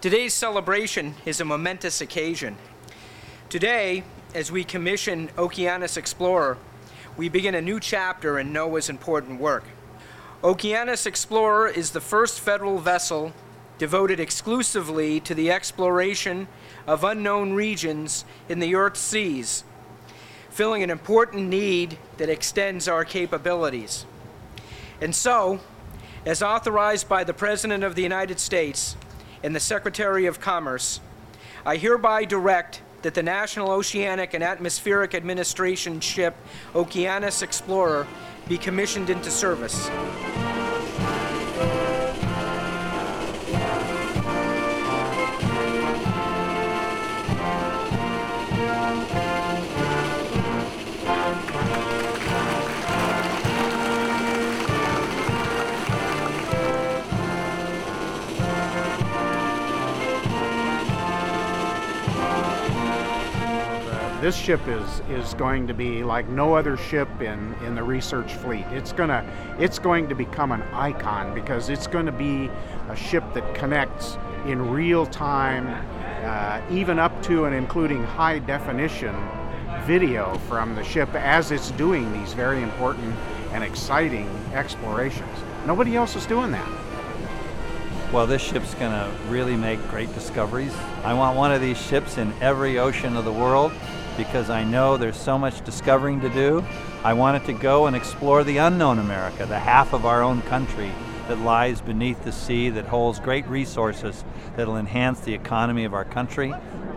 Today's celebration is a momentous occasion. Today, as we commission Okeanos Explorer, we begin a new chapter in NOAA's important work. Okeanos Explorer is the first federal vessel devoted exclusively to the exploration of unknown regions in the Earth's seas, filling an important need that extends our capabilities. And so, as authorized by the President of the United States and the Secretary of Commerce, I hereby direct that the National Oceanic and Atmospheric Administration ship Okeanos Explorer be commissioned into service. This ship is is going to be like no other ship in in the research fleet. It's gonna it's going to become an icon because it's going to be a ship that connects in real time, uh, even up to and including high definition video from the ship as it's doing these very important and exciting explorations. Nobody else is doing that. Well, this ship's going to really make great discoveries. I want one of these ships in every ocean of the world because I know there's so much discovering to do. I wanted to go and explore the unknown America, the half of our own country that lies beneath the sea, that holds great resources that'll enhance the economy of our country.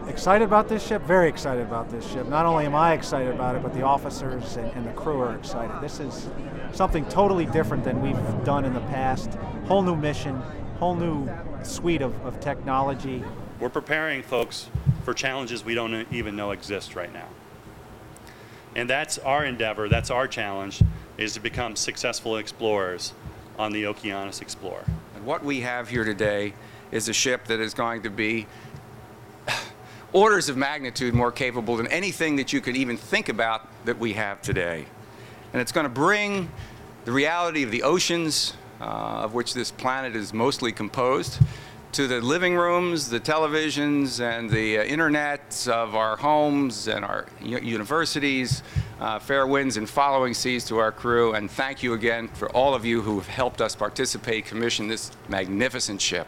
Excited about this ship? Very excited about this ship. Not only am I excited about it, but the officers and, and the crew are excited. This is something totally different than we've done in the past. Whole new mission, whole new suite of, of technology. We're preparing folks for challenges we don't even know exist right now. And that's our endeavor, that's our challenge, is to become successful explorers on the Okeanos Explorer. And what we have here today is a ship that is going to be orders of magnitude more capable than anything that you could even think about that we have today. And it's going to bring the reality of the oceans, uh, of which this planet is mostly composed, to the living rooms, the televisions, and the uh, internet of our homes and our universities. Uh, fair winds and following seas to our crew, and thank you again for all of you who have helped us participate, commission this magnificent ship.